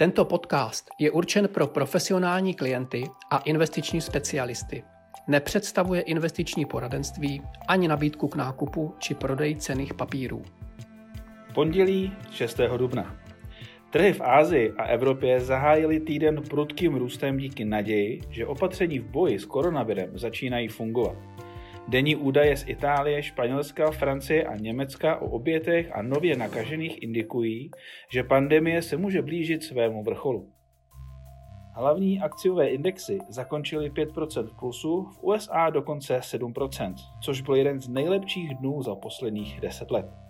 Tento podcast je určen pro profesionální klienty a investiční specialisty. Nepředstavuje investiční poradenství ani nabídku k nákupu či prodeji cených papírů. Pondělí 6. dubna. Trhy v Ázii a Evropě zahájily týden prudkým růstem díky naději, že opatření v boji s koronavirem začínají fungovat. Denní údaje z Itálie, Španělska, Francie a Německa o obětech a nově nakažených indikují, že pandemie se může blížit svému vrcholu. Hlavní akciové indexy zakončily 5% v plusu, v USA dokonce 7%, což byl jeden z nejlepších dnů za posledních 10 let.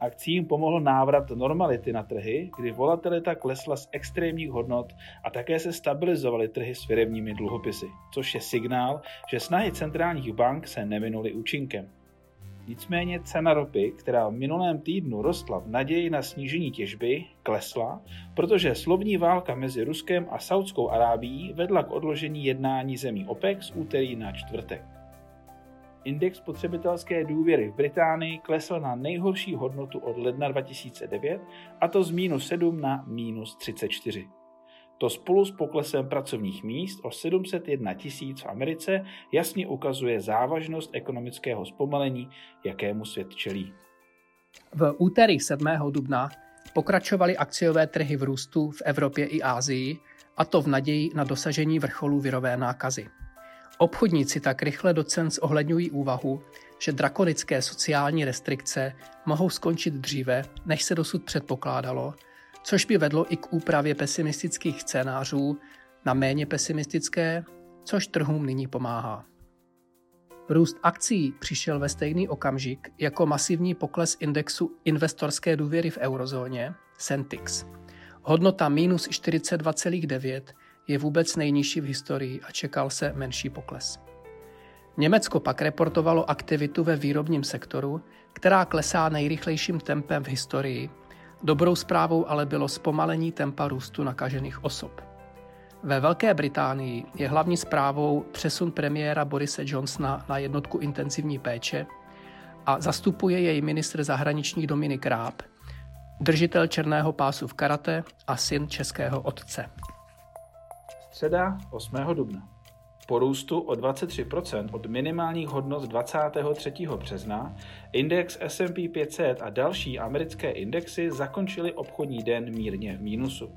Akcím pomohl návrat normality na trhy, kdy volatilita klesla z extrémních hodnot a také se stabilizovaly trhy s firemními dluhopisy, což je signál, že snahy centrálních bank se nevinuly účinkem. Nicméně cena ropy, která v minulém týdnu rostla v naději na snížení těžby, klesla, protože slovní válka mezi Ruskem a Saudskou Arábií vedla k odložení jednání zemí OPEC z úterý na čtvrtek. Index spotřebitelské důvěry v Británii klesl na nejhorší hodnotu od ledna 2009, a to z minus 7 na minus 34. To spolu s poklesem pracovních míst o 701 tisíc v Americe jasně ukazuje závažnost ekonomického zpomalení, jakému svět čelí. V úterý 7. dubna pokračovaly akciové trhy v růstu v Evropě i Ázii, a to v naději na dosažení vrcholu virové nákazy. Obchodníci tak rychle do cen zohledňují úvahu, že drakonické sociální restrikce mohou skončit dříve, než se dosud předpokládalo, což by vedlo i k úpravě pesimistických scénářů na méně pesimistické, což trhům nyní pomáhá. Růst akcí přišel ve stejný okamžik jako masivní pokles indexu investorské důvěry v eurozóně, Centix. Hodnota minus 42,9 je vůbec nejnižší v historii a čekal se menší pokles. Německo pak reportovalo aktivitu ve výrobním sektoru, která klesá nejrychlejším tempem v historii. Dobrou zprávou ale bylo zpomalení tempa růstu nakažených osob. Ve Velké Británii je hlavní zprávou přesun premiéra Borise Johnsona na jednotku intenzivní péče a zastupuje jej ministr zahraničních Dominik Ráb, držitel černého pásu v karate a syn českého otce. Středa 8. dubna. Po růstu o 23% od minimálních hodnot 23. března index S&P 500 a další americké indexy zakončily obchodní den mírně v mínusu.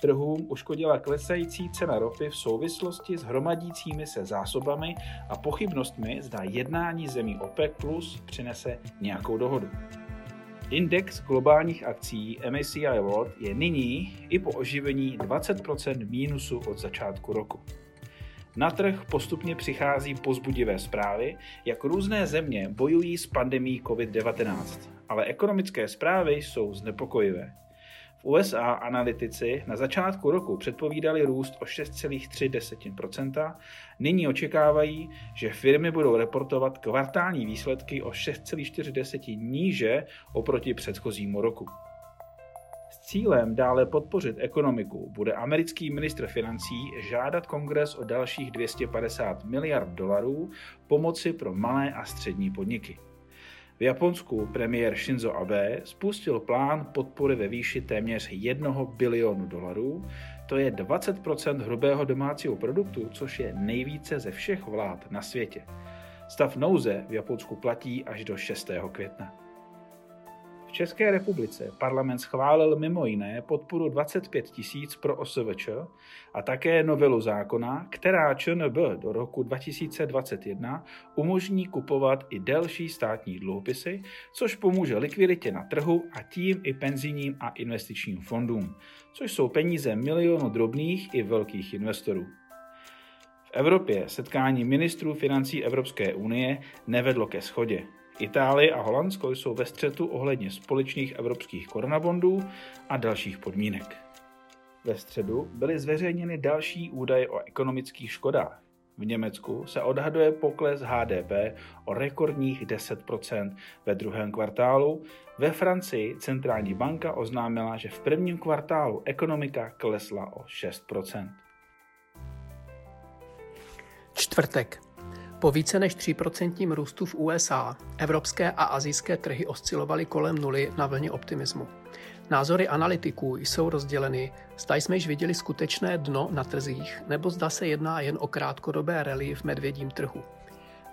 Trhům uškodila klesající cena ropy v souvislosti s hromadícími se zásobami a pochybnostmi, zda jednání zemí OPEC Plus přinese nějakou dohodu. Index globálních akcí MSCI World je nyní i po oživení 20% mínusu od začátku roku. Na trh postupně přichází pozbudivé zprávy, jak různé země bojují s pandemí COVID-19, ale ekonomické zprávy jsou znepokojivé. V USA analytici na začátku roku předpovídali růst o 6,3%, nyní očekávají, že firmy budou reportovat kvartální výsledky o 6,4% níže oproti předchozímu roku. S cílem dále podpořit ekonomiku bude americký ministr financí žádat kongres o dalších 250 miliard dolarů pomoci pro malé a střední podniky. V Japonsku premiér Shinzo Abe spustil plán podpory ve výši téměř 1 bilionu dolarů, to je 20% hrubého domácího produktu, což je nejvíce ze všech vlád na světě. Stav nouze v Japonsku platí až do 6. května. České republice parlament schválil mimo jiné podporu 25 tisíc pro OSVČ a také novelu zákona, která ČNB do roku 2021 umožní kupovat i delší státní dluhopisy, což pomůže likviditě na trhu a tím i penzijním a investičním fondům, což jsou peníze milionů drobných i velkých investorů. V Evropě setkání ministrů financí Evropské unie nevedlo ke schodě. Itálie a Holandsko jsou ve střetu ohledně společných evropských koronabondů a dalších podmínek. Ve středu byly zveřejněny další údaje o ekonomických škodách. V Německu se odhaduje pokles HDP o rekordních 10% ve druhém kvartálu. Ve Francii centrální banka oznámila, že v prvním kvartálu ekonomika klesla o 6%. Čtvrtek. Po více než 3% růstu v USA evropské a azijské trhy oscilovaly kolem nuly na vlně optimismu. Názory analytiků jsou rozděleny, zda jsme již viděli skutečné dno na trzích, nebo zda se jedná jen o krátkodobé rally v medvědím trhu.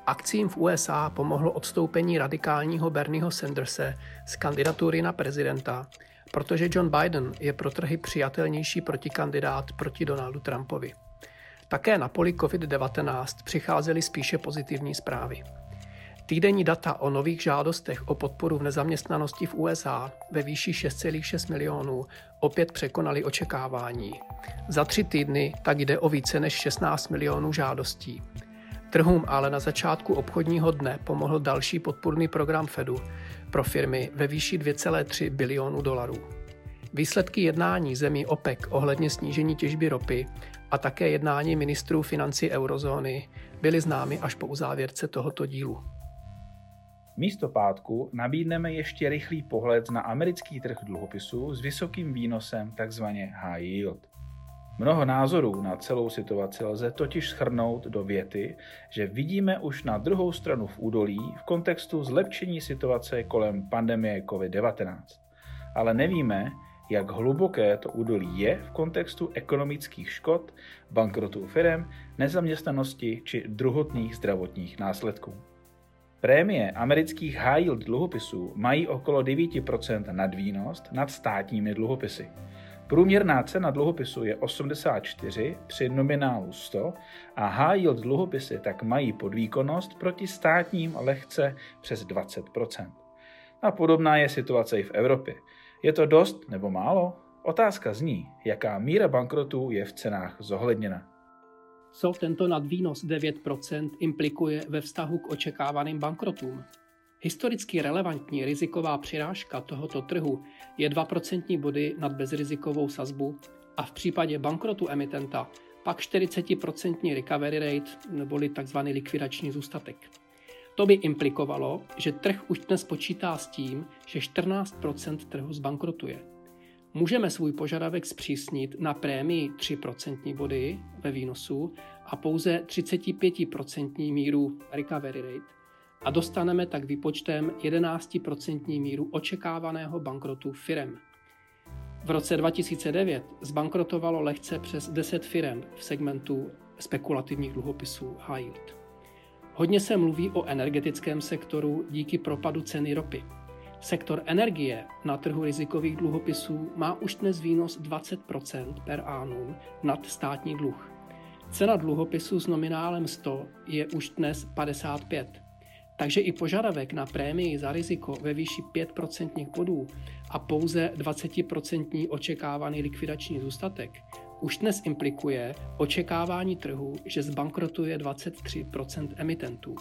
Akcím v USA pomohlo odstoupení radikálního Bernieho Sanderse z kandidatury na prezidenta, protože John Biden je pro trhy přijatelnější protikandidát proti Donaldu Trumpovi. Také na poli COVID-19 přicházely spíše pozitivní zprávy. Týdenní data o nových žádostech o podporu v nezaměstnanosti v USA ve výši 6,6 milionů opět překonaly očekávání. Za tři týdny tak jde o více než 16 milionů žádostí. Trhům ale na začátku obchodního dne pomohl další podpůrný program Fedu pro firmy ve výši 2,3 bilionu dolarů. Výsledky jednání zemí OPEC ohledně snížení těžby ropy a také jednání ministrů financí eurozóny byly známy až po uzávěrce tohoto dílu. Místo pátku nabídneme ještě rychlý pohled na americký trh dluhopisů s vysokým výnosem takzvaně high yield. Mnoho názorů na celou situaci lze totiž schrnout do věty, že vidíme už na druhou stranu v údolí v kontextu zlepšení situace kolem pandemie COVID-19. Ale nevíme, jak hluboké to údolí je v kontextu ekonomických škod, bankrotů firm, nezaměstnanosti či druhotných zdravotních následků. Prémie amerických high dluhopisů mají okolo 9% nadvýnost nad státními dluhopisy. Průměrná cena dluhopisu je 84 při nominálu 100 a high yield dluhopisy tak mají podvýkonnost proti státním lehce přes 20 A podobná je situace i v Evropě. Je to dost nebo málo? Otázka zní, jaká míra bankrotů je v cenách zohledněna. Co tento nadvýnos 9% implikuje ve vztahu k očekávaným bankrotům? Historicky relevantní riziková přirážka tohoto trhu je 2% body nad bezrizikovou sazbu a v případě bankrotu emitenta pak 40% recovery rate neboli tzv. likvidační zůstatek. To by implikovalo, že trh už dnes počítá s tím, že 14% trhu zbankrotuje. Můžeme svůj požadavek zpřísnit na prémii 3% body ve výnosu a pouze 35% míru recovery rate a dostaneme tak výpočtem 11% míru očekávaného bankrotu firem. V roce 2009 zbankrotovalo lehce přes 10 firem v segmentu spekulativních dluhopisů high yield. Hodně se mluví o energetickém sektoru díky propadu ceny ropy. Sektor energie na trhu rizikových dluhopisů má už dnes výnos 20% per annum nad státní dluh. Cena dluhopisu s nominálem 100 je už dnes 55. Takže i požadavek na prémii za riziko ve výši 5% bodů a pouze 20% očekávaný likvidační zůstatek už dnes implikuje očekávání trhu, že zbankrotuje 23% emitentů.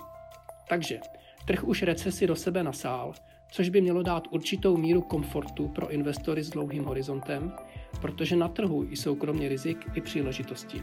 Takže trh už recesi do sebe nasál, což by mělo dát určitou míru komfortu pro investory s dlouhým horizontem, protože na trhu jsou kromě rizik i příležitosti.